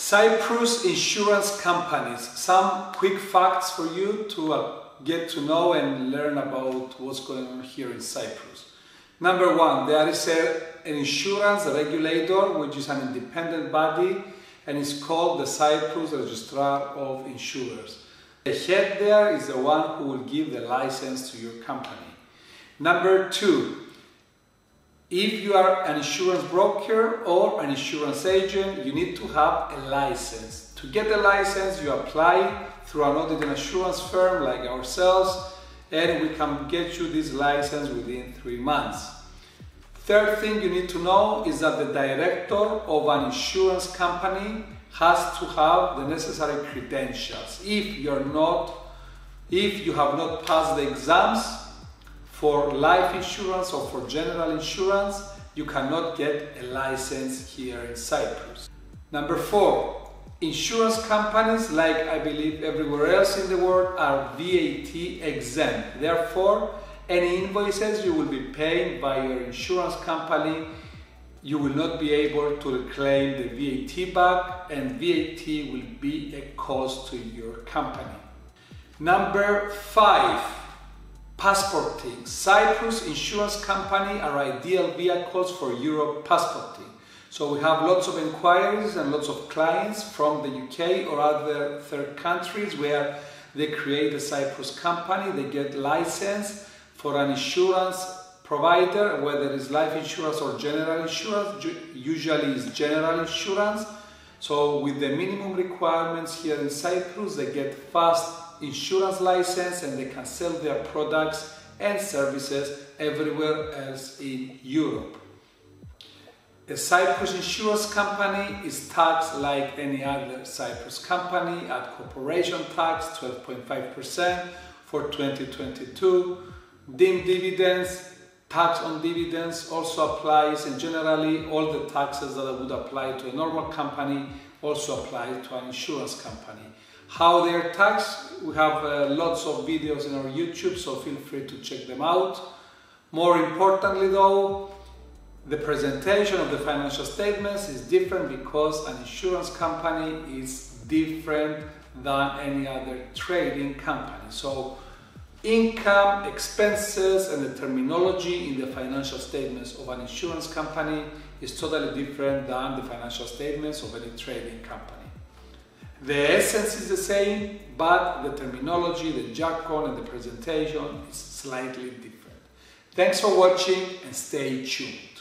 Cyprus insurance companies. Some quick facts for you to uh, get to know and learn about what's going on here in Cyprus. Number one, there is a, an insurance regulator, which is an independent body, and it's called the Cyprus Registrar of Insurers. The head there is the one who will give the license to your company. Number two, if you are an insurance broker or an insurance agent, you need to have a license. To get the license, you apply through an audit and assurance firm like ourselves, and we can get you this license within three months. Third thing you need to know is that the director of an insurance company has to have the necessary credentials. If you're not, if you have not passed the exams, for life insurance or for general insurance, you cannot get a license here in Cyprus. Number four, insurance companies, like I believe everywhere else in the world, are VAT exempt. Therefore, any invoices you will be paying by your insurance company, you will not be able to claim the VAT back, and VAT will be a cost to your company. Number five, Passporting. Cyprus Insurance Company are ideal vehicles for Europe passporting. So we have lots of inquiries and lots of clients from the UK or other third countries where they create a Cyprus company, they get license for an insurance provider, whether it's life insurance or general insurance, usually it's general insurance. So with the minimum requirements here in Cyprus, they get fast insurance license and they can sell their products and services everywhere else in Europe. A Cyprus insurance company is taxed like any other Cyprus company at corporation tax 12.5% for 2022. Deemed dividends, tax on dividends also applies and generally all the taxes that would apply to a normal company also apply to an insurance company how they are taxed. We have uh, lots of videos in our YouTube, so feel free to check them out. More importantly though, the presentation of the financial statements is different because an insurance company is different than any other trading company. So income, expenses and the terminology in the financial statements of an insurance company is totally different than the financial statements of any trading company. The essence is the same, but the terminology, the jargon and the presentation is slightly different. Thanks for watching and stay tuned.